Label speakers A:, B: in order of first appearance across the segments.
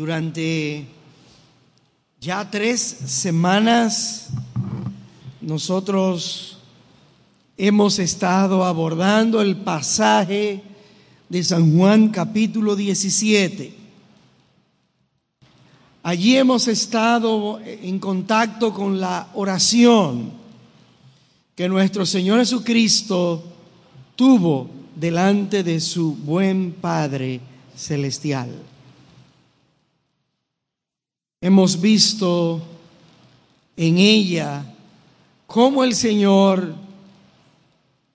A: Durante ya tres semanas nosotros hemos estado abordando el pasaje de San Juan capítulo 17. Allí hemos estado en contacto con la oración que nuestro Señor Jesucristo tuvo delante de su buen Padre celestial. Hemos visto en ella cómo el Señor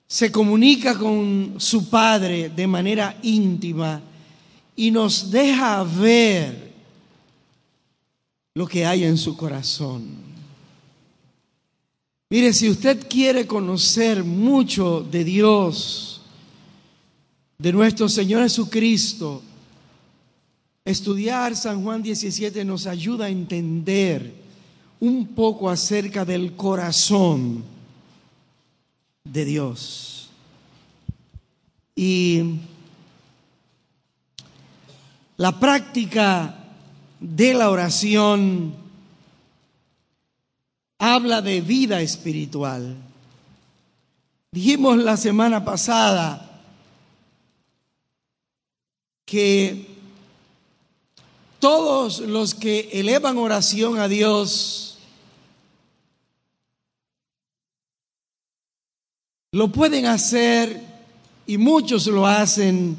A: se comunica con su Padre de manera íntima y nos deja ver lo que hay en su corazón. Mire, si usted quiere conocer mucho de Dios, de nuestro Señor Jesucristo, Estudiar San Juan 17 nos ayuda a entender un poco acerca del corazón de Dios. Y la práctica de la oración habla de vida espiritual. Dijimos la semana pasada que todos los que elevan oración a Dios lo pueden hacer y muchos lo hacen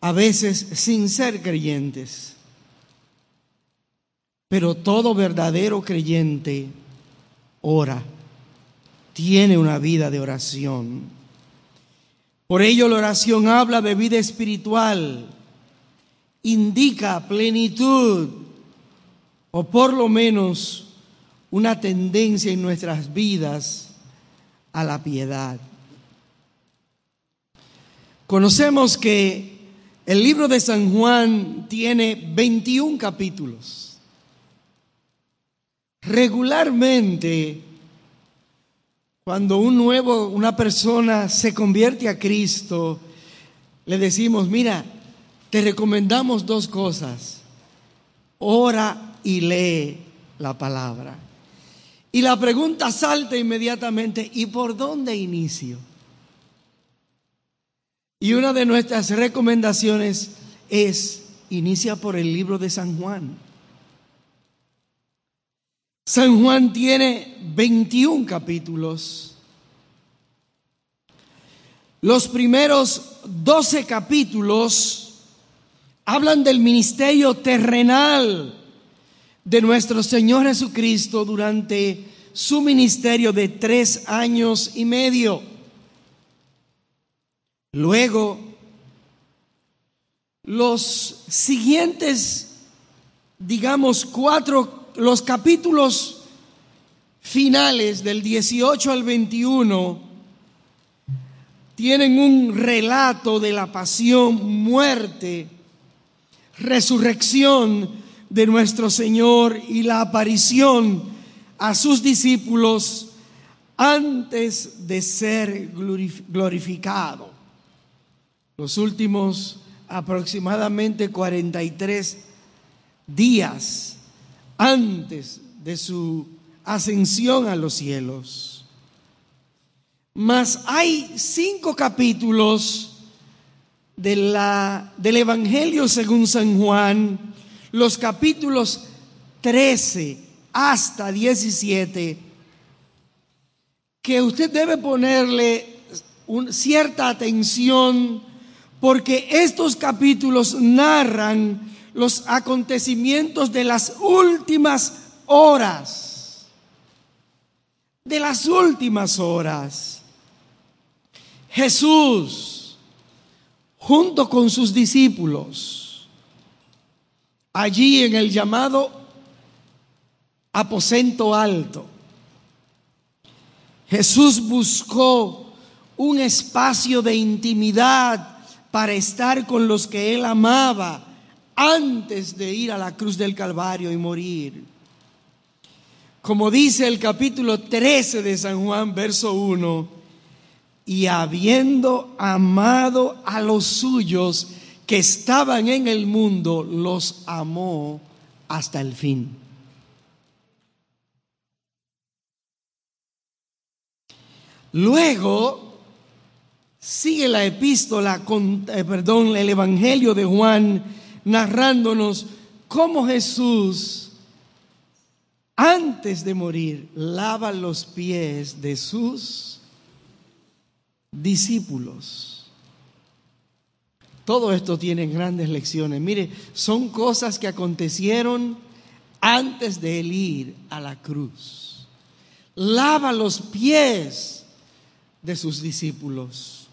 A: a veces sin ser creyentes. Pero todo verdadero creyente ora, tiene una vida de oración. Por ello la oración habla de vida espiritual indica plenitud o por lo menos una tendencia en nuestras vidas a la piedad. Conocemos que el libro de San Juan tiene 21 capítulos. Regularmente, cuando un nuevo, una persona se convierte a Cristo, le decimos, mira, te recomendamos dos cosas. Ora y lee la palabra. Y la pregunta salta inmediatamente, ¿y por dónde inicio? Y una de nuestras recomendaciones es, inicia por el libro de San Juan. San Juan tiene 21 capítulos. Los primeros 12 capítulos hablan del ministerio terrenal de nuestro Señor Jesucristo durante su ministerio de tres años y medio. Luego, los siguientes, digamos, cuatro, los capítulos finales del 18 al 21, tienen un relato de la pasión, muerte, resurrección de nuestro Señor y la aparición a sus discípulos antes de ser glorificado. Los últimos aproximadamente 43 días antes de su ascensión a los cielos. Mas hay cinco capítulos de la, del Evangelio según San Juan, los capítulos 13 hasta 17, que usted debe ponerle cierta atención porque estos capítulos narran los acontecimientos de las últimas horas, de las últimas horas. Jesús junto con sus discípulos, allí en el llamado aposento alto. Jesús buscó un espacio de intimidad para estar con los que él amaba antes de ir a la cruz del Calvario y morir. Como dice el capítulo 13 de San Juan, verso 1, y habiendo amado a los suyos que estaban en el mundo, los amó hasta el fin. Luego sigue la epístola, con, eh, perdón, el Evangelio de Juan narrándonos cómo Jesús, antes de morir, lava los pies de sus discípulos. Todo esto tiene grandes lecciones. Mire, son cosas que acontecieron antes de él ir a la cruz. Lava los pies de sus discípulos.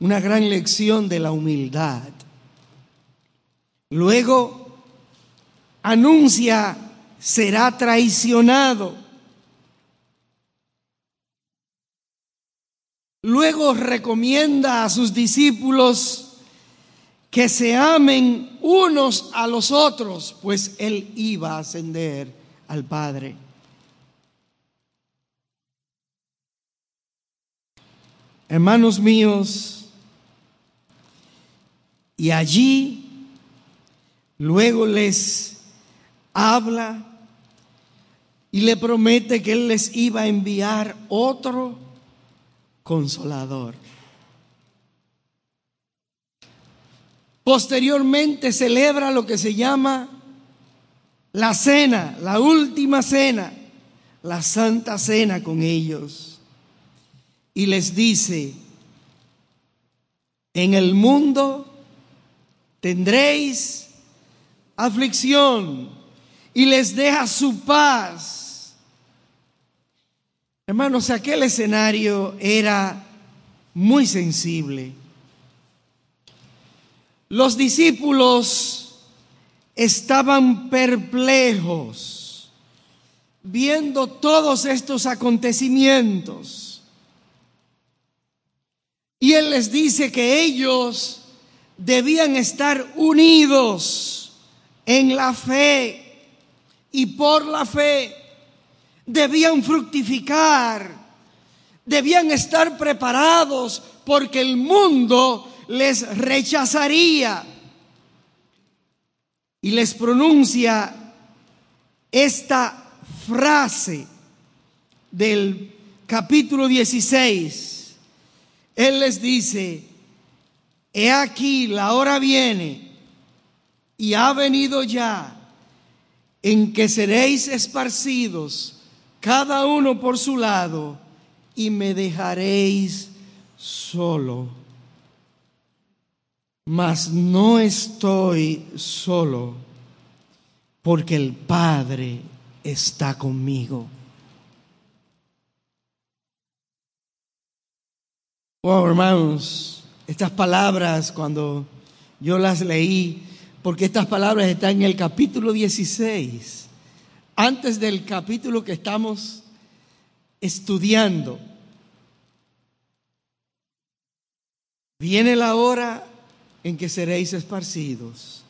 A: Una gran lección de la humildad. Luego anuncia, será traicionado. Luego recomienda a sus discípulos que se amen unos a los otros, pues él iba a ascender al Padre. Hermanos míos, y allí luego les habla y le promete que él les iba a enviar otro consolador. Posteriormente celebra lo que se llama la cena, la última cena, la santa cena con ellos. Y les dice, en el mundo tendréis aflicción y les deja su paz. Hermanos, aquel escenario era muy sensible. Los discípulos estaban perplejos viendo todos estos acontecimientos. Y Él les dice que ellos debían estar unidos en la fe y por la fe debían fructificar, debían estar preparados porque el mundo les rechazaría. Y les pronuncia esta frase del capítulo 16. Él les dice, he aquí la hora viene y ha venido ya en que seréis esparcidos cada uno por su lado y me dejaréis solo mas no estoy solo, porque el Padre está conmigo. Oh, hermanos, estas palabras cuando yo las leí, porque estas palabras están en el capítulo 16, antes del capítulo que estamos estudiando. Viene la hora en que seréis esparcidos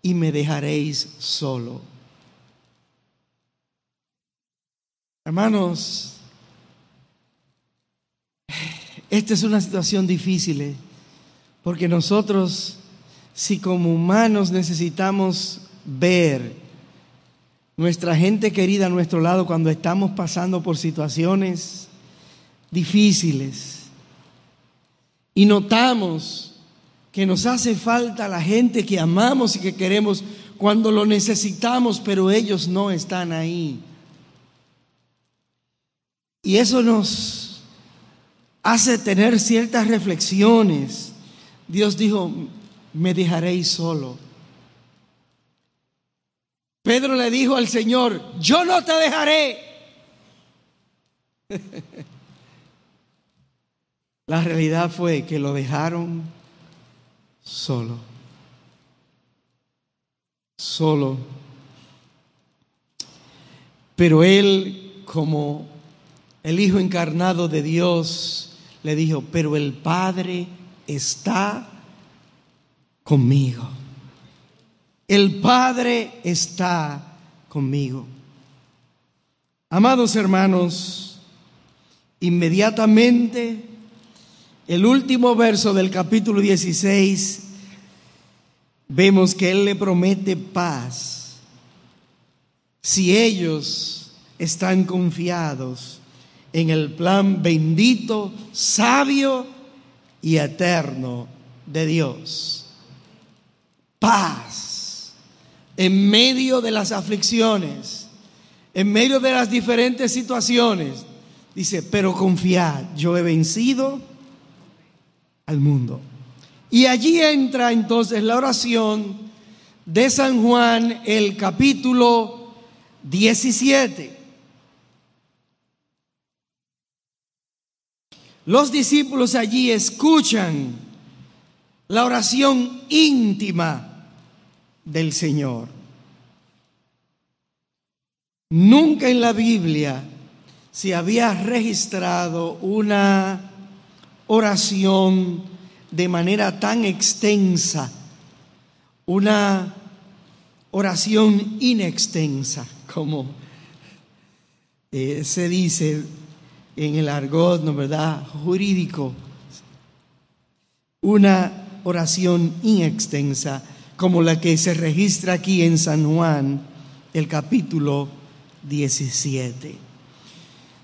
A: y me dejaréis solo. Hermanos, esta es una situación difícil, ¿eh? porque nosotros, si como humanos necesitamos ver nuestra gente querida a nuestro lado cuando estamos pasando por situaciones difíciles, y notamos que nos hace falta la gente que amamos y que queremos cuando lo necesitamos, pero ellos no están ahí. Y eso nos hace tener ciertas reflexiones. Dios dijo, me dejaréis solo. Pedro le dijo al Señor, yo no te dejaré. La realidad fue que lo dejaron solo. Solo. Pero él, como el Hijo encarnado de Dios, le dijo, pero el Padre está conmigo. El Padre está conmigo. Amados hermanos, inmediatamente el último verso del capítulo 16 vemos que Él le promete paz si ellos están confiados en el plan bendito, sabio y eterno de Dios. Paz en medio de las aflicciones, en medio de las diferentes situaciones. Dice, pero confiad, yo he vencido al mundo. Y allí entra entonces la oración de San Juan, el capítulo 17. Los discípulos allí escuchan la oración íntima del Señor. Nunca en la Biblia se había registrado una oración de manera tan extensa, una oración inextensa, como eh, se dice en el argot, ¿no verdad?, jurídico, una oración inextensa, como la que se registra aquí en San Juan, el capítulo 17,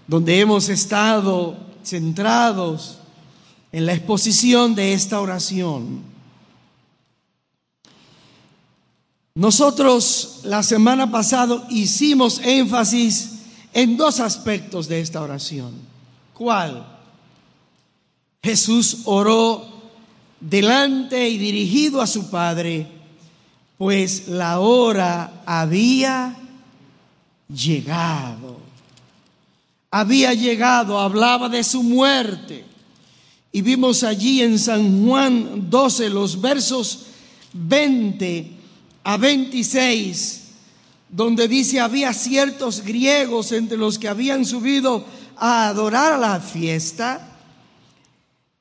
A: donde hemos estado centrados en la exposición de esta oración. Nosotros la semana pasada hicimos énfasis en dos aspectos de esta oración. ¿Cuál? Jesús oró delante y dirigido a su Padre, pues la hora había llegado. Había llegado, hablaba de su muerte. Y vimos allí en San Juan 12 los versos 20 a 26, donde dice, había ciertos griegos entre los que habían subido a adorar a la fiesta.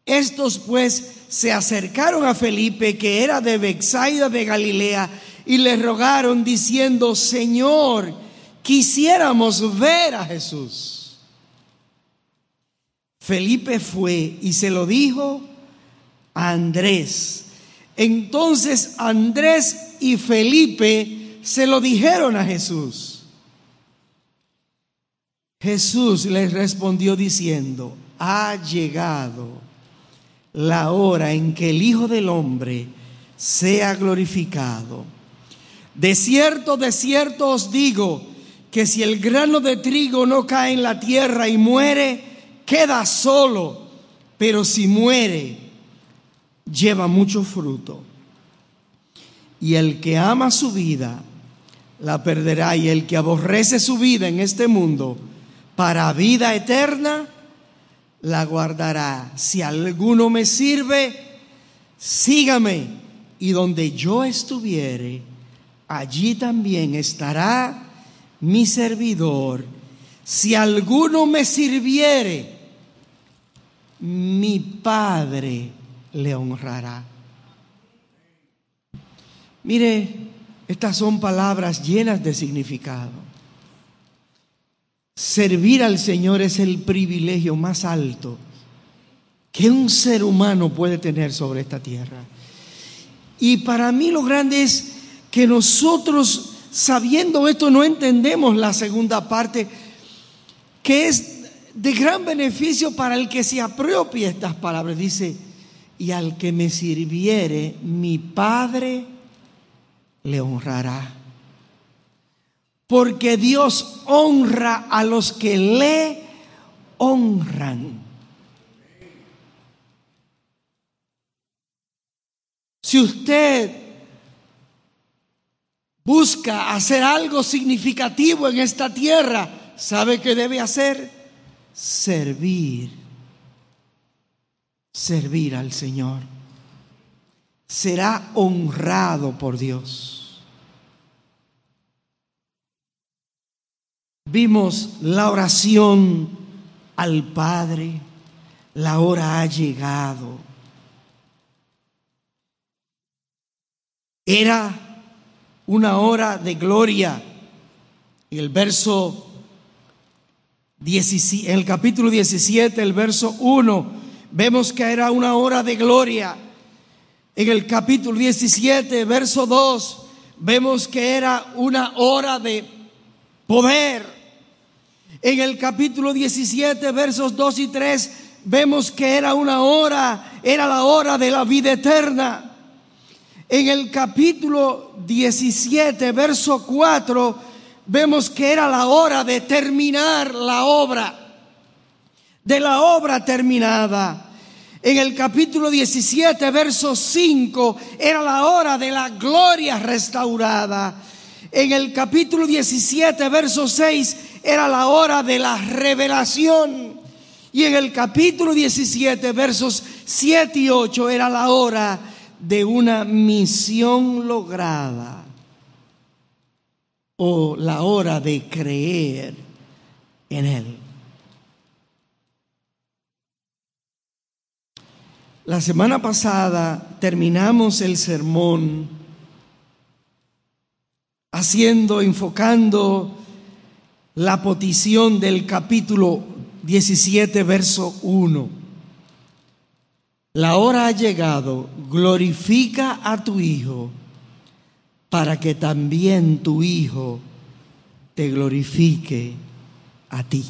A: Estos pues se acercaron a Felipe, que era de Bexaida de Galilea, y le rogaron diciendo, Señor, quisiéramos ver a Jesús. Felipe fue y se lo dijo a Andrés. Entonces Andrés y Felipe se lo dijeron a Jesús. Jesús les respondió diciendo, ha llegado la hora en que el Hijo del Hombre sea glorificado. De cierto, de cierto os digo que si el grano de trigo no cae en la tierra y muere, queda solo, pero si muere, lleva mucho fruto. Y el que ama su vida, la perderá. Y el que aborrece su vida en este mundo, para vida eterna, la guardará. Si alguno me sirve, sígame. Y donde yo estuviere, allí también estará mi servidor. Si alguno me sirviere, mi Padre le honrará. Mire, estas son palabras llenas de significado. Servir al Señor es el privilegio más alto que un ser humano puede tener sobre esta tierra. Y para mí lo grande es que nosotros, sabiendo esto, no entendemos la segunda parte, que es de gran beneficio para el que se apropie estas palabras. Dice, y al que me sirviere, mi Padre le honrará. Porque Dios honra a los que le honran. Si usted busca hacer algo significativo en esta tierra, ¿sabe qué debe hacer? servir, servir al Señor. Será honrado por Dios. Vimos la oración al Padre, la hora ha llegado. Era una hora de gloria. En el verso en el capítulo 17, el verso 1, vemos que era una hora de gloria. En el capítulo 17, verso 2, vemos que era una hora de poder. En el capítulo 17, versos 2 y 3, vemos que era una hora, era la hora de la vida eterna. En el capítulo 17, verso 4, vemos que era la hora de terminar la obra, de la obra terminada. En el capítulo 17, verso 5, era la hora de la gloria restaurada. En el capítulo 17, verso 6, era la hora de la revelación. Y en el capítulo 17, versos 7 y 8, era la hora de una misión lograda. O la hora de creer en Él. La semana pasada terminamos el sermón haciendo, enfocando la petición del capítulo 17, verso 1. La hora ha llegado, glorifica a tu Hijo, para que también tu Hijo te glorifique a ti.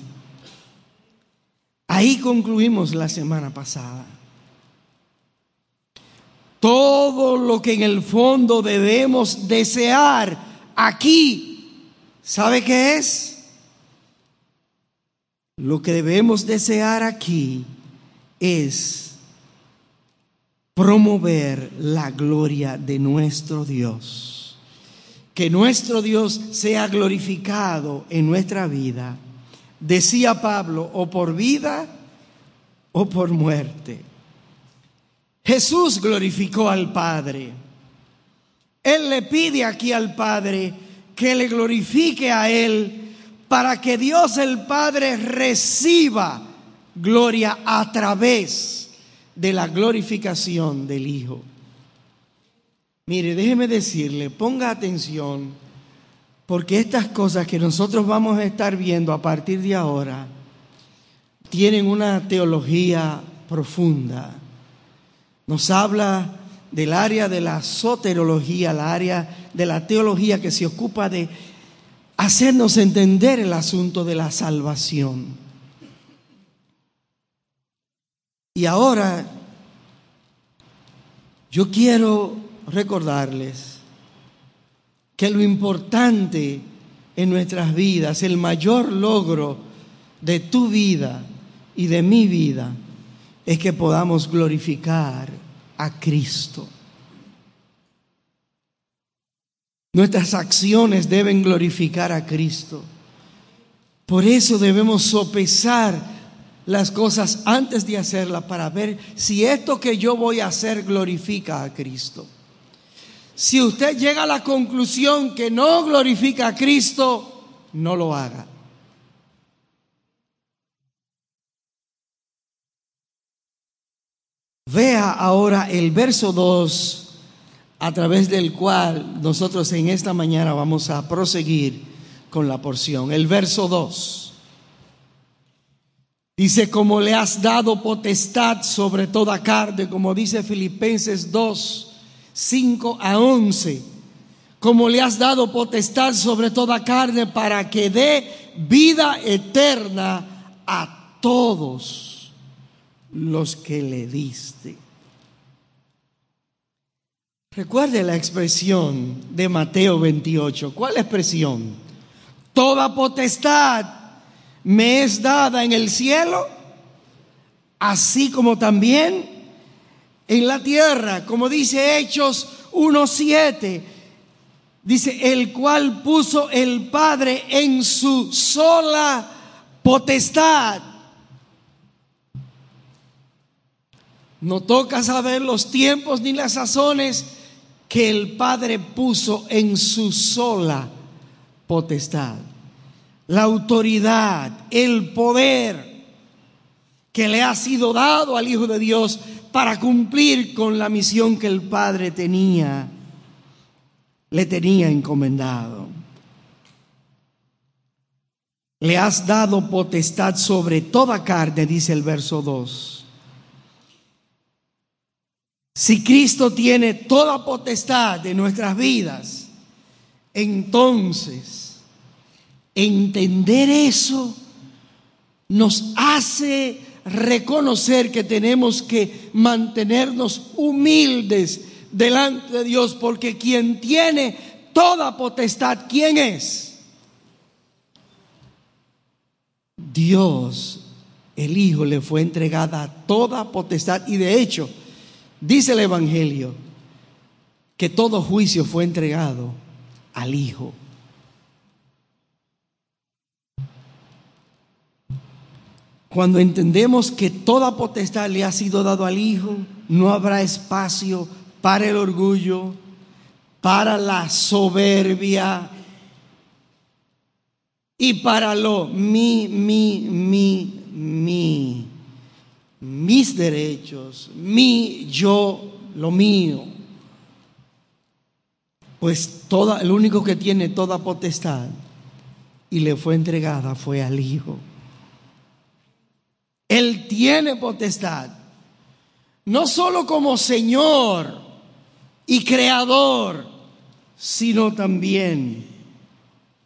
A: Ahí concluimos la semana pasada. Todo lo que en el fondo debemos desear aquí, ¿sabe qué es? Lo que debemos desear aquí es promover la gloria de nuestro Dios. Que nuestro Dios sea glorificado en nuestra vida. Decía Pablo, o por vida o por muerte. Jesús glorificó al Padre. Él le pide aquí al Padre que le glorifique a Él para que Dios el Padre reciba gloria a través de la glorificación del Hijo. Mire, déjeme decirle, ponga atención, porque estas cosas que nosotros vamos a estar viendo a partir de ahora tienen una teología profunda nos habla del área de la soterología, la área de la teología que se ocupa de hacernos entender el asunto de la salvación. Y ahora yo quiero recordarles que lo importante en nuestras vidas, el mayor logro de tu vida y de mi vida, es que podamos glorificar a Cristo. Nuestras acciones deben glorificar a Cristo. Por eso debemos sopesar las cosas antes de hacerlas para ver si esto que yo voy a hacer glorifica a Cristo. Si usted llega a la conclusión que no glorifica a Cristo, no lo haga. Vea ahora el verso 2 a través del cual nosotros en esta mañana vamos a proseguir con la porción. El verso 2. Dice, como le has dado potestad sobre toda carne, como dice Filipenses 2, 5 a 11, como le has dado potestad sobre toda carne para que dé vida eterna a todos los que le diste. Recuerde la expresión de Mateo 28. ¿Cuál expresión? Toda potestad me es dada en el cielo, así como también en la tierra, como dice Hechos 1.7. Dice, el cual puso el Padre en su sola potestad No toca saber los tiempos ni las sazones que el Padre puso en su sola potestad. La autoridad, el poder que le ha sido dado al Hijo de Dios para cumplir con la misión que el Padre tenía, le tenía encomendado. Le has dado potestad sobre toda carne, dice el verso 2 Si Cristo tiene toda potestad de nuestras vidas, entonces entender eso nos hace reconocer que tenemos que mantenernos humildes delante de Dios, porque quien tiene toda potestad, ¿quién es? Dios, el Hijo, le fue entregada toda potestad y de hecho, dice el Evangelio, que todo juicio fue entregado al Hijo. Cuando entendemos que toda potestad le ha sido dado al Hijo, no habrá espacio para el orgullo, para la soberbia y para lo mi, mi, mi, mi, mis derechos, mi, yo, lo mío. Pues toda, el único que tiene toda potestad y le fue entregada fue al Hijo. Él tiene potestad, no solo como Señor y Creador, sino también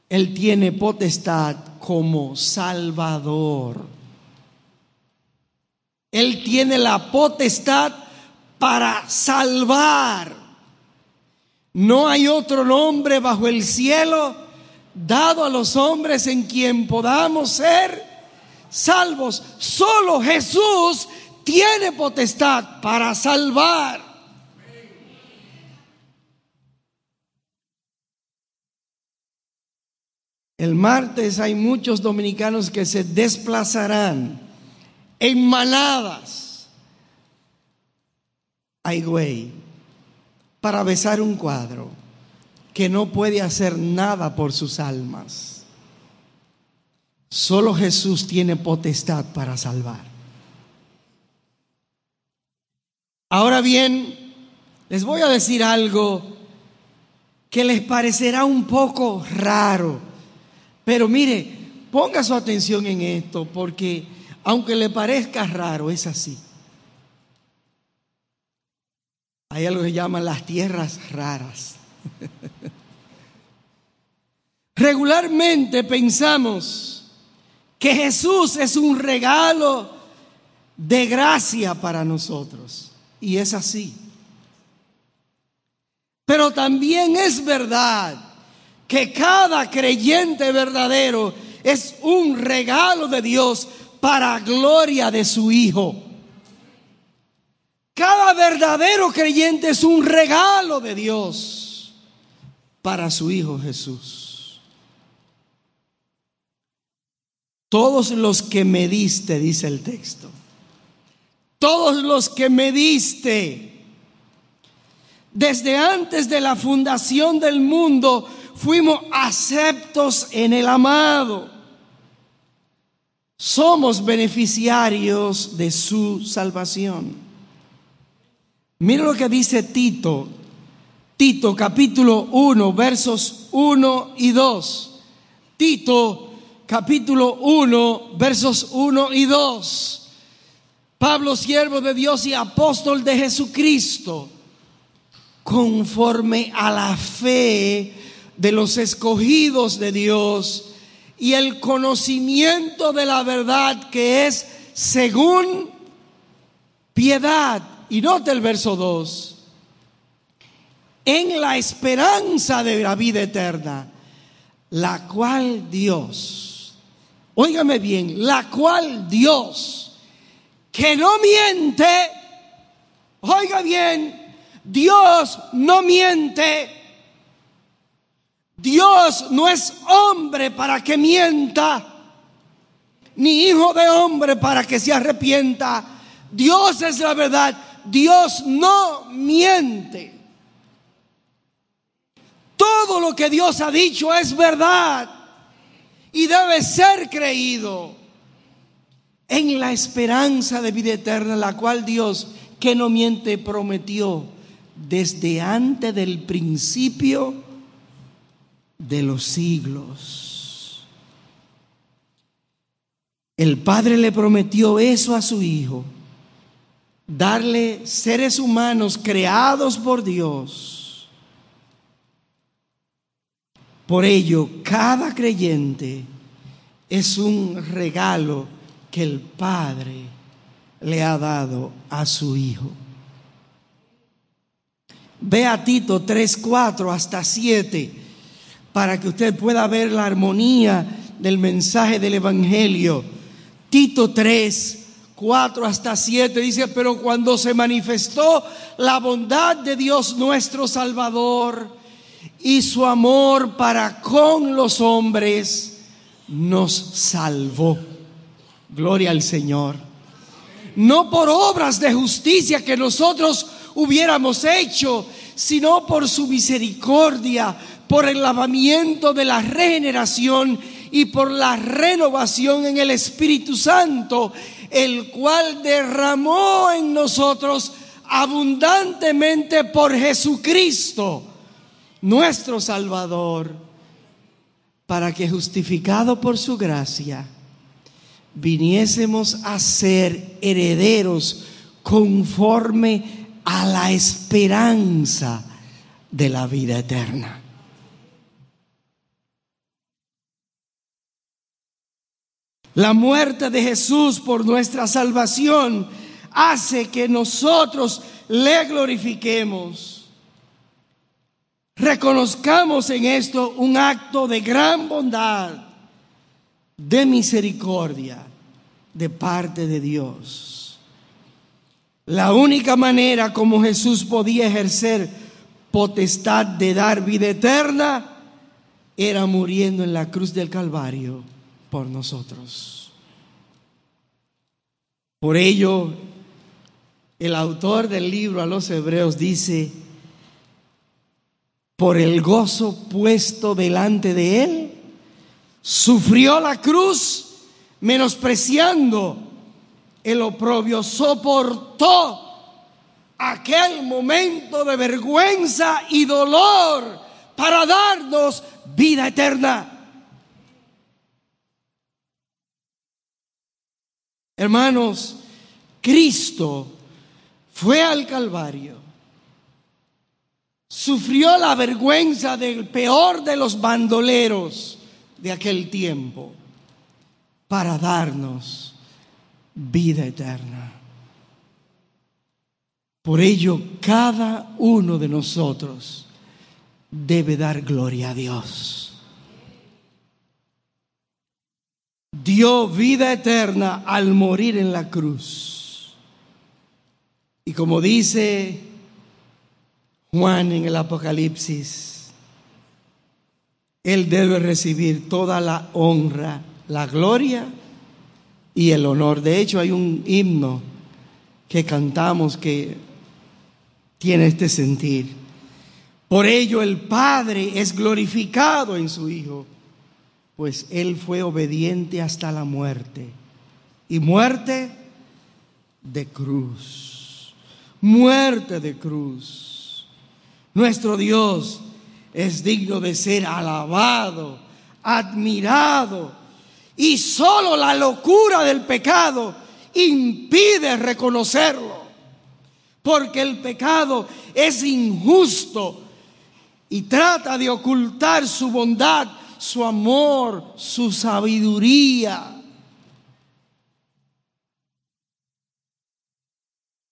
A: Él tiene potestad como Salvador. Él tiene la potestad para salvar. No hay otro nombre bajo el cielo dado a los hombres en quien podamos ser salvos. Solo Jesús tiene potestad para salvar. El martes hay muchos dominicanos que se desplazarán en manadas ay güey, para besar un cuadro que no puede hacer nada por sus almas. Solo Jesús tiene potestad para salvar. Ahora bien, les voy a decir algo que les parecerá un poco raro, pero mire, ponga su atención en esto, porque aunque le parezca raro, es así. Hay algo que llaman las tierras raras. Regularmente pensamos que Jesús es un regalo de gracia para nosotros. Y es así. Pero también es verdad que cada creyente verdadero es un regalo de Dios para gloria de su Hijo. Cada verdadero creyente es un regalo de Dios para su Hijo Jesús. Todos los que me diste, dice el texto. Todos los que me diste. Desde antes de la fundación del mundo fuimos aceptos en el amado. Somos beneficiarios de su salvación. Mira lo que dice Tito. Tito capítulo 1, versos 1 y 2. Tito capítulo 1, versos 1 y 2. Pablo, siervo de Dios y apóstol de Jesucristo, conforme a la fe de los escogidos de Dios y el conocimiento de la verdad que es según piedad. Y note el verso 2. En la esperanza de la vida eterna, la cual Dios óigame bien, la cual Dios, que no miente, oiga bien, Dios no miente. Dios no es hombre para que mienta, ni hijo de hombre para que se arrepienta. Dios es la verdad. Dios no miente. Todo lo que Dios ha dicho es verdad y debe ser creído en la esperanza de vida eterna, la cual Dios, que no miente, prometió desde antes del principio de los siglos. El Padre le prometió eso a su Hijo darle seres humanos creados por Dios. Por ello, cada creyente es un regalo que el Padre le ha dado a su Hijo. Ve a Tito 3, 4 hasta 7 para que usted pueda ver la armonía del mensaje del Evangelio. Tito 3, 4 hasta 7 dice, pero cuando se manifestó la bondad de Dios nuestro Salvador y su amor para con los hombres, nos salvó. Gloria al Señor. No por obras de justicia que nosotros hubiéramos hecho, sino por su misericordia, por el lavamiento de la regeneración y por la renovación en el Espíritu Santo, el cual derramó en nosotros abundantemente por Jesucristo, nuestro Salvador, para que justificado por su gracia, viniésemos a ser herederos conforme a la esperanza de la vida eterna. La muerte de Jesús por nuestra salvación hace que nosotros le glorifiquemos. Reconozcamos en esto un acto de gran bondad, de misericordia de parte de Dios. La única manera como Jesús podía ejercer potestad de dar vida eterna era muriendo en la cruz del Calvario por nosotros. Por ello, el autor del libro a los hebreos dice, por el gozo puesto delante de él, sufrió la cruz menospreciando el oprobio, soportó aquel momento de vergüenza y dolor para darnos vida eterna. Hermanos, Cristo fue al Calvario, sufrió la vergüenza del peor de los bandoleros de aquel tiempo para darnos vida eterna. Por ello, cada uno de nosotros debe dar gloria a Dios. Dio vida eterna al morir en la cruz. Y como dice Juan en el Apocalipsis, Él debe recibir toda la honra, la gloria y el honor. De hecho, hay un himno que cantamos que tiene este sentir. Por ello el Padre es glorificado en su Hijo, pues Él fue obediente hasta la muerte. Y muerte de cruz. Muerte de cruz. Nuestro Dios es digno de ser alabado, admirado y solo la locura del pecado impide reconocerlo. Porque el pecado es injusto y trata de ocultar su bondad, su amor, su sabiduría.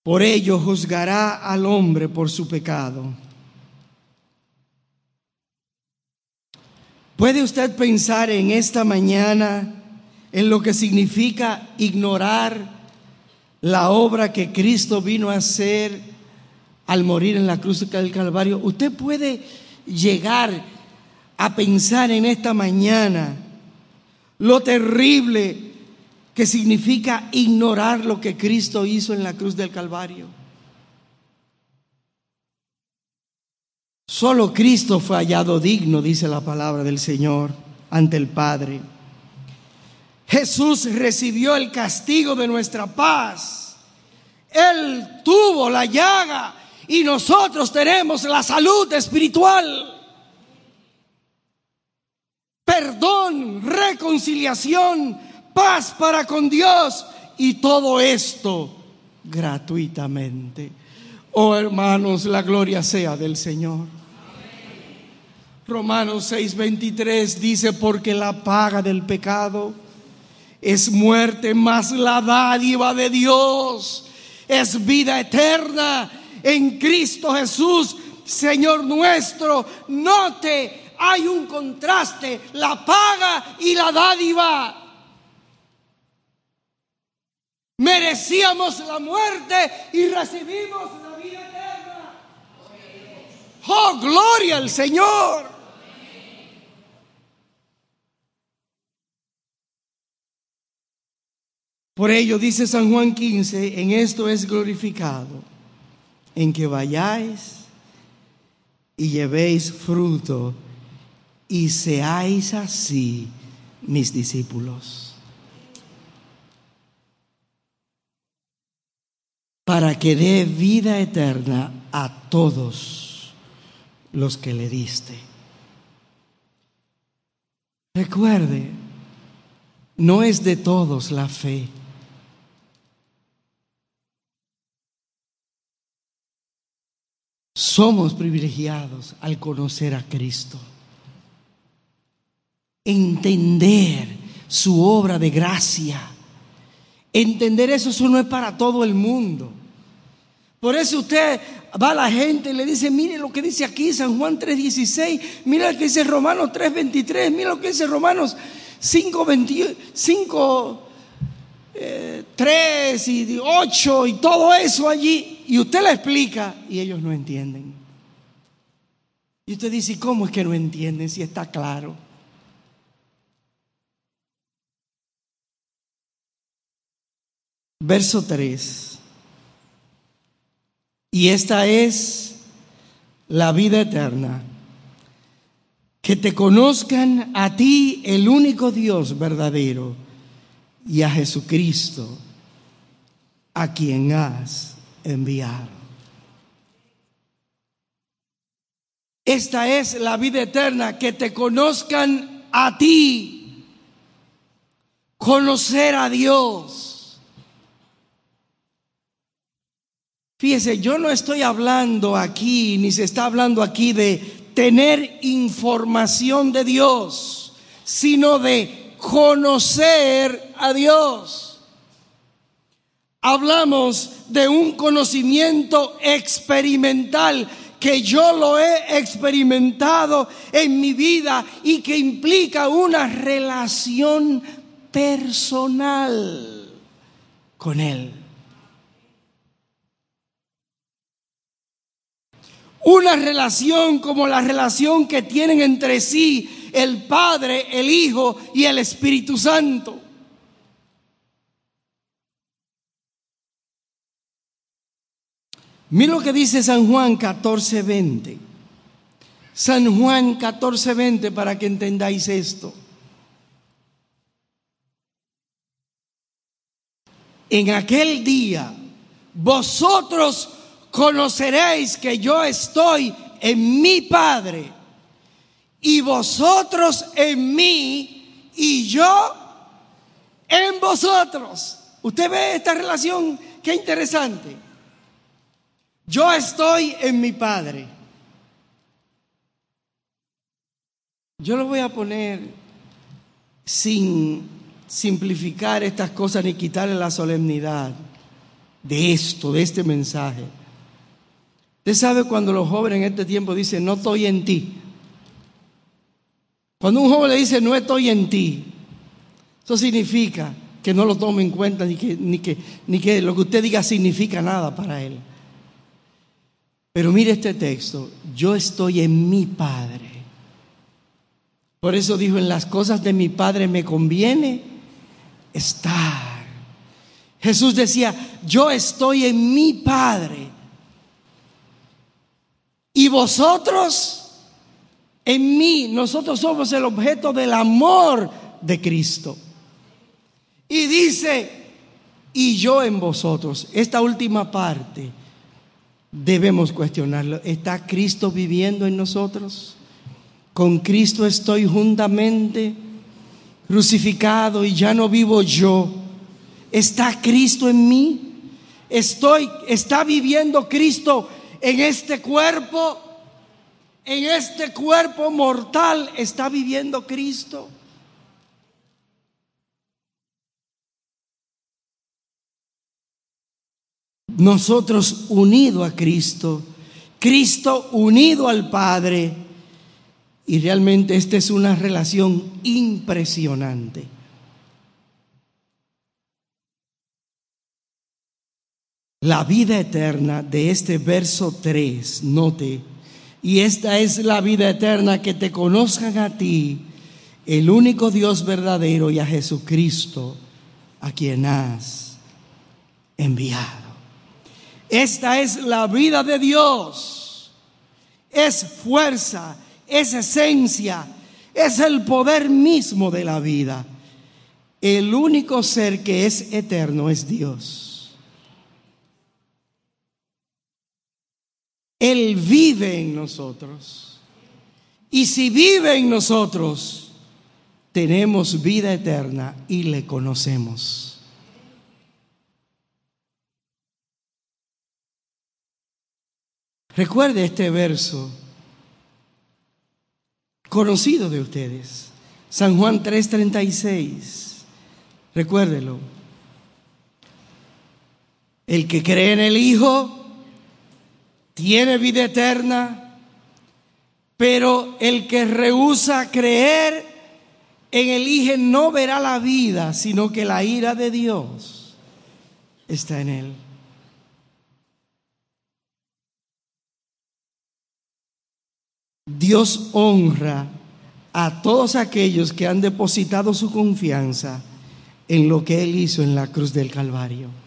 A: Por ello juzgará al hombre por su pecado. ¿Puede usted pensar en esta mañana en lo que significa ignorar la obra que Cristo vino a hacer al morir en la cruz del Calvario? Usted puede llegar a pensar en esta mañana lo terrible que significa ignorar lo que Cristo hizo en la cruz del Calvario. Solo Cristo fue hallado digno, dice la palabra del Señor, ante el Padre. Jesús recibió el castigo de nuestra paz. Él tuvo la llaga y nosotros tenemos la salud espiritual. Perdón, reconciliación, paz para con Dios y todo esto gratuitamente. Oh hermanos, la gloria sea del Señor. Romanos 6:23 dice, porque la paga del pecado es muerte, más la dádiva de Dios es vida eterna en Cristo Jesús, Señor nuestro. Note, hay un contraste, la paga y la dádiva. Merecíamos la muerte y recibimos la vida eterna. Oh, gloria al Señor. Por ello dice San Juan 15, en esto es glorificado, en que vayáis y llevéis fruto y seáis así mis discípulos. Para que dé vida eterna a todos los que le diste. Recuerde, no es de todos la fe Somos privilegiados al conocer a Cristo. Entender su obra de gracia. Entender eso, eso no es para todo el mundo. Por eso usted va a la gente y le dice, mire lo que dice aquí San Juan 3.16, mira lo que dice Romanos 3.23, mira lo que dice Romanos 5.5, 3 y 8 y todo eso allí, y usted le explica y ellos no entienden. Y usted dice, ¿cómo es que no entienden si está claro? Verso 3. Y esta es la vida eterna. Que te conozcan a ti, el único Dios verdadero y a Jesucristo, a quien has enviado. Esta es la vida eterna, que te conozcan a ti, conocer a Dios. Fíjese, yo no estoy hablando aquí, ni se está hablando aquí de tener información de Dios, sino de conocer a Dios. Hablamos de un conocimiento experimental que yo lo he experimentado en mi vida y que implica una relación personal con Él. Una relación como la relación que tienen entre sí el Padre, el Hijo y el Espíritu Santo. Mira lo que dice San Juan 14:20. San Juan 14:20 para que entendáis esto. En aquel día vosotros conoceréis que yo estoy en mi Padre y vosotros en mí y yo en vosotros. ¿Usted ve esta relación? Qué interesante. Yo estoy en mi Padre. Yo lo voy a poner sin simplificar estas cosas ni quitarle la solemnidad de esto, de este mensaje. Usted sabe cuando los jóvenes en este tiempo dicen, no estoy en ti. Cuando un joven le dice, no estoy en ti, eso significa que no lo tome en cuenta ni que, ni que, ni que lo que usted diga significa nada para él. Pero mire este texto, yo estoy en mi Padre. Por eso dijo, en las cosas de mi Padre me conviene estar. Jesús decía, yo estoy en mi Padre. Y vosotros en mí, nosotros somos el objeto del amor de Cristo. Y dice, y yo en vosotros. Esta última parte debemos cuestionarlo. ¿Está Cristo viviendo en nosotros? Con Cristo estoy juntamente crucificado y ya no vivo yo. ¿Está Cristo en mí? estoy, está viviendo Cristo en este cuerpo, en este cuerpo mortal está viviendo Cristo. Nosotros unido a Cristo, Cristo unido al Padre, y realmente esta es una relación impresionante. La vida eterna de este verso 3, note, y esta es la vida eterna, que te conozcan a ti, el único Dios verdadero, y a Jesucristo, a quien has enviado. Esta es la vida de Dios. Es fuerza, es esencia, es el poder mismo de la vida. El único ser que es eterno es Dios. Él vive en nosotros. Y si vive en nosotros, tenemos vida eterna y le conocemos. Recuerde este verso conocido de ustedes. San Juan 3:36. Recuérdelo. El que cree en el Hijo tiene vida eterna, pero el que rehúsa creer en el Hijo no verá la vida, sino que la ira de Dios está en él. Dios honra a todos aquellos que han depositado su confianza en lo que Él hizo en la cruz del Calvario.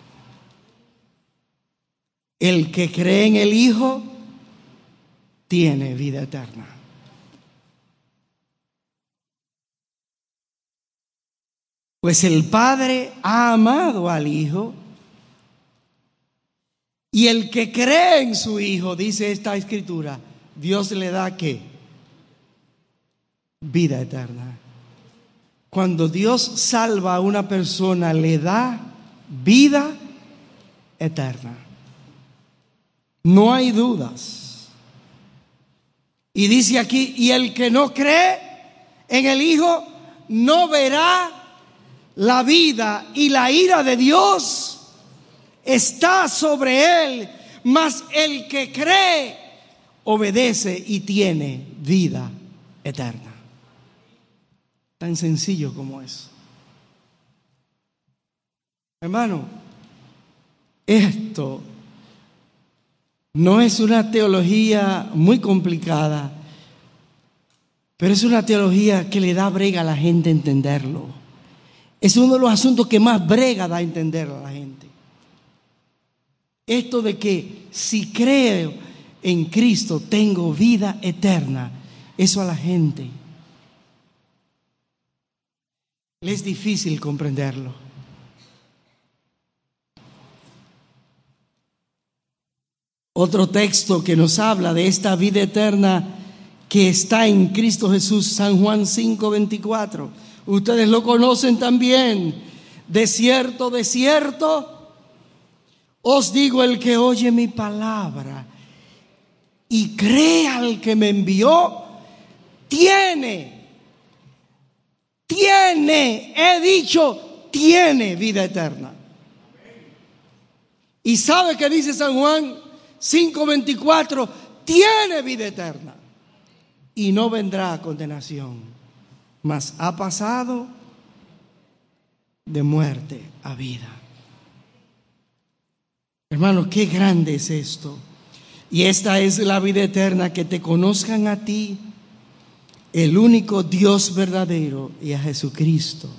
A: El que cree en el Hijo tiene vida eterna. Pues el Padre ha amado al Hijo y el que cree en su Hijo, dice esta escritura, Dios le da qué? Vida eterna. Cuando Dios salva a una persona, le da vida eterna. No hay dudas. Y dice aquí, y el que no cree en el Hijo, no verá la vida y la ira de Dios está sobre él, mas el que cree obedece y tiene vida eterna. Tan sencillo como es. Hermano, esto no es una teología muy complicada, pero es una teología que le da brega a la gente entenderlo. Es uno de los asuntos que más brega da a entender a la gente. Esto de que si creo en Cristo tengo vida eterna. Eso a la gente le es difícil comprenderlo. Otro texto que nos habla de esta vida eterna que está en Cristo Jesús, San Juan 5:24. Ustedes lo conocen también. De cierto, de cierto, os digo el que oye mi palabra y cree al que me envió, tiene, tiene, he dicho, tiene vida eterna. Y sabe que dice San Juan 5:24, tiene vida eterna y no vendrá a condenación, mas ha pasado de muerte a vida. Hermanos, qué grande es esto. Y esta es la vida eterna, que te conozcan a ti, el único Dios verdadero, y a Jesucristo,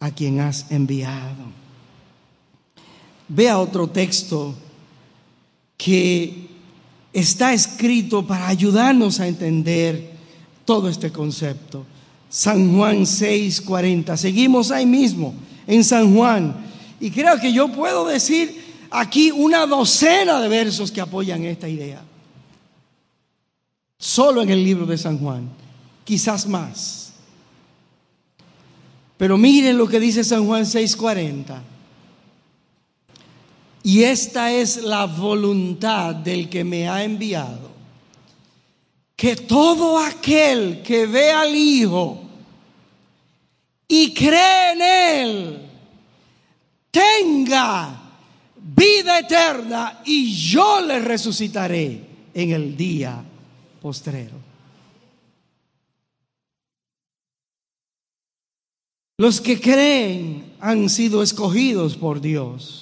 A: a quien has enviado. Vea otro texto que está escrito para ayudarnos a entender todo este concepto. San Juan 6:40. Seguimos ahí mismo, en San Juan. Y creo que yo puedo decir aquí una docena de versos que apoyan esta idea. Solo en el libro de San Juan, quizás más. Pero miren lo que dice San Juan 6:40. Y esta es la voluntad del que me ha enviado. Que todo aquel que ve al Hijo y cree en Él tenga vida eterna y yo le resucitaré en el día postrero. Los que creen han sido escogidos por Dios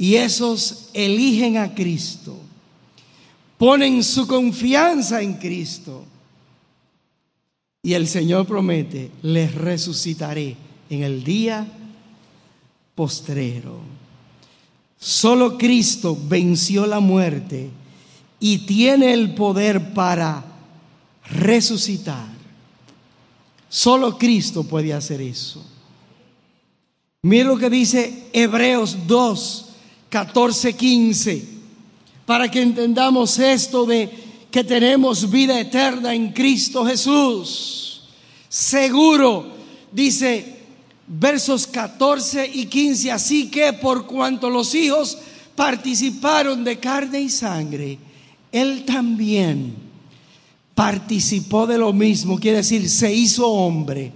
A: y esos eligen a Cristo, ponen su confianza en Cristo y el Señor promete, les resucitaré en el día postrero. Solo Cristo venció la muerte y tiene el poder para resucitar. Solo Cristo puede hacer eso. Mira lo que dice Hebreos 2, 14, 15, para que entendamos esto de que tenemos vida eterna en Cristo Jesús. Seguro, dice versos 14 y 15. Así que por cuanto los hijos participaron de carne y sangre, Él también participó de lo mismo, quiere decir, se hizo hombre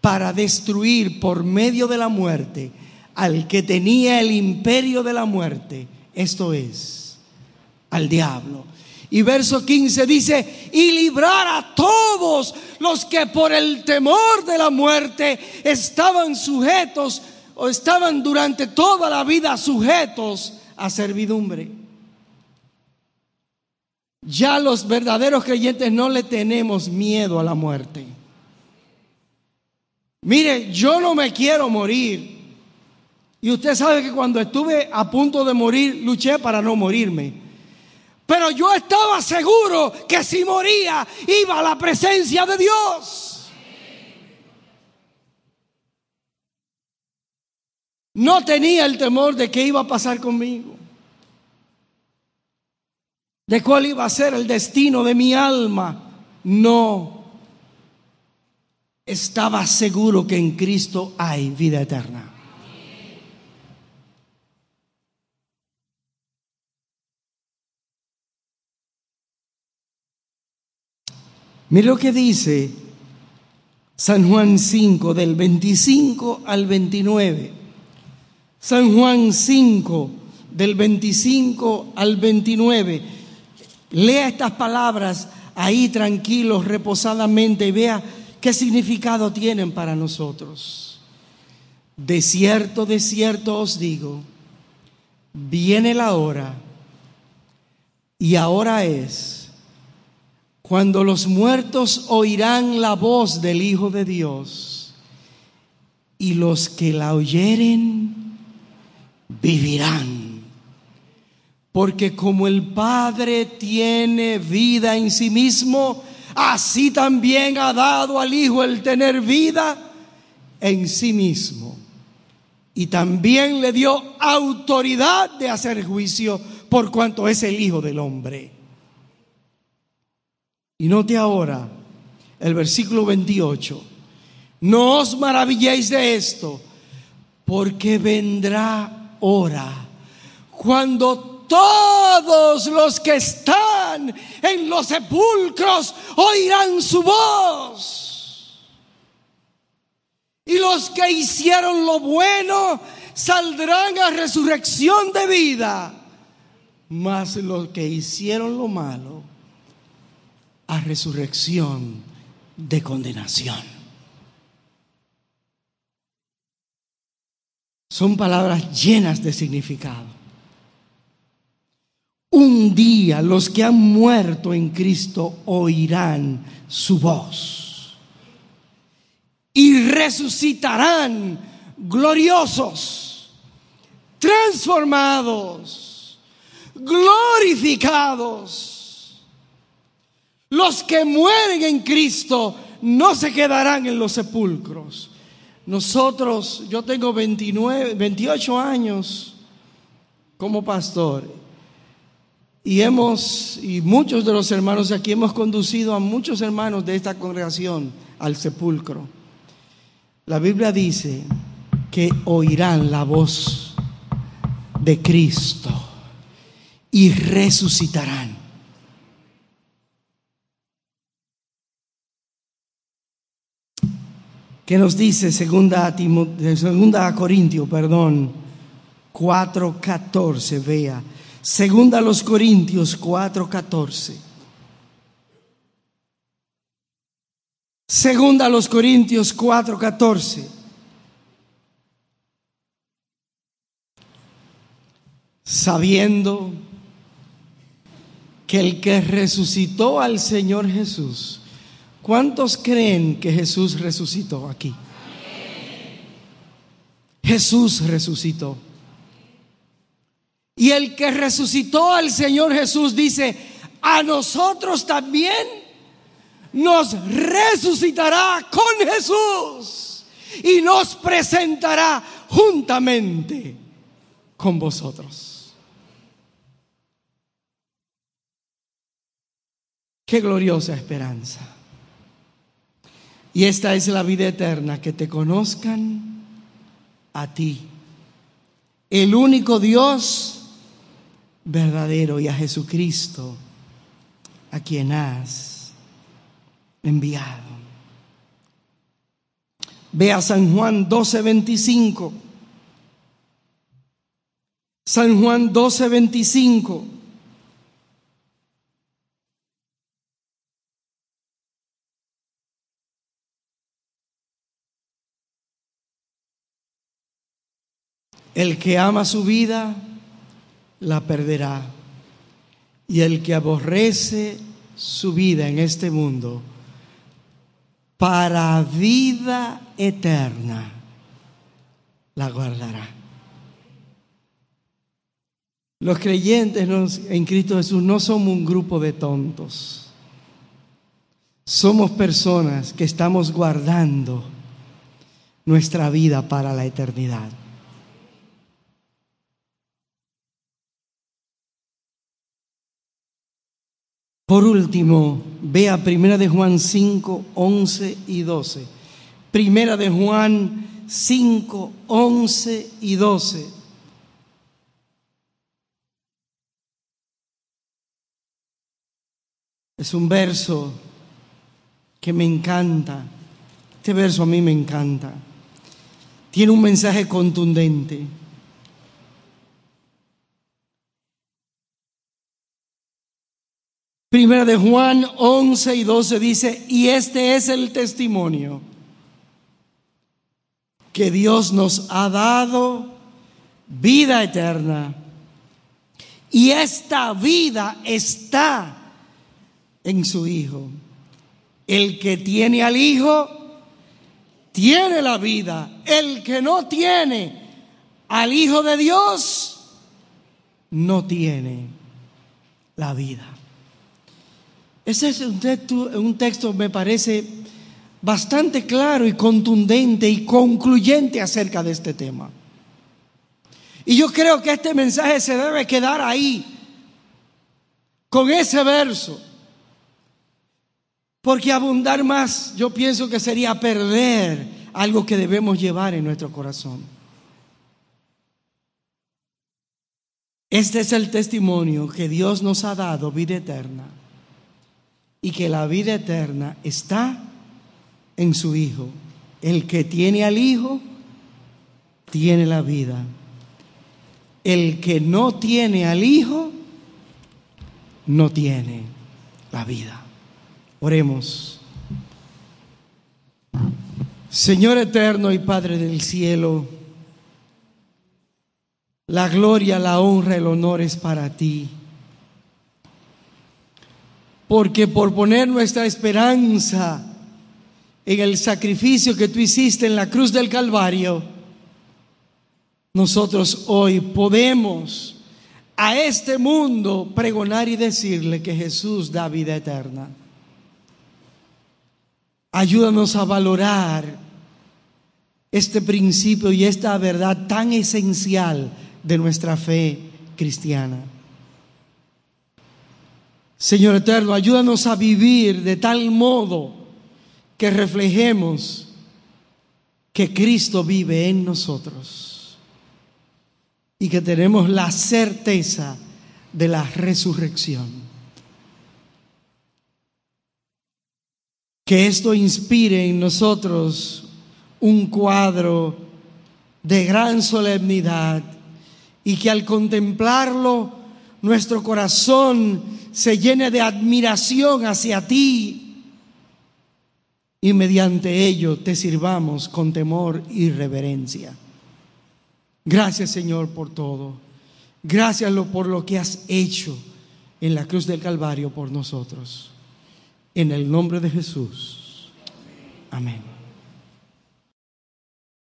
A: para destruir por medio de la muerte al que tenía el imperio de la muerte, esto es, al diablo y verso 15 dice, y librar a todos los que por el temor de la muerte estaban sujetos o estaban durante toda la vida sujetos a servidumbre. Ya los verdaderos creyentes no le tenemos miedo a la muerte. Mire, yo no me quiero morir. Y usted sabe que cuando estuve a punto de morir, luché para no morirme. Pero yo estaba seguro que si moría iba a la presencia de Dios. No tenía el temor de qué iba a pasar conmigo. De cuál iba a ser el destino de mi alma. No. Estaba seguro que en Cristo hay vida eterna. Mire lo que dice San Juan 5, del 25 al 29. San Juan 5, del 25 al 29. Lea estas palabras ahí tranquilos, reposadamente y vea qué significado tienen para nosotros. De cierto, de cierto os digo, viene la hora y ahora es cuando los muertos oirán la voz del Hijo de Dios y los que la oyeren vivirán. Porque como el Padre tiene vida en sí mismo, así también ha dado al Hijo el tener vida en sí mismo. Y también le dio autoridad de hacer juicio por cuanto es el Hijo del Hombre. Y note ahora el versículo 28. No os maravilléis de esto, porque vendrá hora cuando todos los que están en los sepulcros oirán su voz. Y los que hicieron lo bueno saldrán a resurrección de vida. Mas los que hicieron lo malo a resurrección de condenación. Son palabras llenas de significado. Un día los que han muerto en Cristo oirán su voz y resucitarán gloriosos, transformados, glorificados los que mueren en Cristo no se quedarán en los sepulcros. Nosotros, yo tengo 29, 28 años como pastor y hemos, y muchos de los hermanos aquí hemos conducido a muchos hermanos de esta congregación al sepulcro. La Biblia dice que oirán la voz de Cristo y resucitarán. ¿Qué nos dice segunda, segunda Corintio, perdón, 4.14, vea. Segunda a los Corintios 4.14. Segunda a los Corintios 4:14. Sabiendo que el que resucitó al Señor Jesús, ¿cuántos creen que Jesús resucitó aquí? Jesús resucitó. Y el que resucitó al Señor Jesús dice, a nosotros también nos resucitará con Jesús y nos presentará juntamente con vosotros. Qué gloriosa esperanza. Y esta es la vida eterna, que te conozcan a ti, el único Dios verdadero y a Jesucristo, a quien has enviado. Vea San Juan 12:25. San Juan 12:25. El que ama su vida, la perderá. Y el que aborrece su vida en este mundo, para vida eterna la guardará. Los creyentes en Cristo Jesús no somos un grupo de tontos. Somos personas que estamos guardando nuestra vida para la eternidad. Por último, vea Primera de Juan 5, 11 y 12. Primera de Juan 5, 11 y 12. Es un verso que me encanta. Este verso a mí me encanta. Tiene un mensaje contundente. Primera de Juan 11 y 12 dice, y este es el testimonio que Dios nos ha dado vida eterna. Y esta vida está en su Hijo. El que tiene al Hijo, tiene la vida. El que no tiene al Hijo de Dios, no tiene la vida. Ese es un texto, un texto, me parece, bastante claro y contundente y concluyente acerca de este tema. Y yo creo que este mensaje se debe quedar ahí, con ese verso. Porque abundar más, yo pienso que sería perder algo que debemos llevar en nuestro corazón. Este es el testimonio que Dios nos ha dado, vida eterna y que la vida eterna está en su Hijo. El que tiene al Hijo, tiene la vida. El que no tiene al Hijo, no tiene la vida. Oremos. Señor eterno y Padre del cielo, la gloria, la honra, el honor es para ti. Porque por poner nuestra esperanza en el sacrificio que tú hiciste en la cruz del Calvario, nosotros hoy podemos a este mundo pregonar y decirle que Jesús da vida eterna. Ayúdanos a valorar este principio y esta verdad tan esencial de nuestra fe cristiana. Señor eterno, ayúdanos a vivir de tal modo que reflejemos que Cristo vive en nosotros. y que tenemos la certeza de la resurrección. Que esto inspire en nosotros un cuadro de gran solemnidad y que al contemplarlo nuestro corazón se llene de admiración hacia ti y mediante ello te sirvamos con temor y reverencia. Gracias Señor por todo. Gracias por lo que has hecho en la cruz del Calvario por nosotros. En el nombre de Jesús. Amén.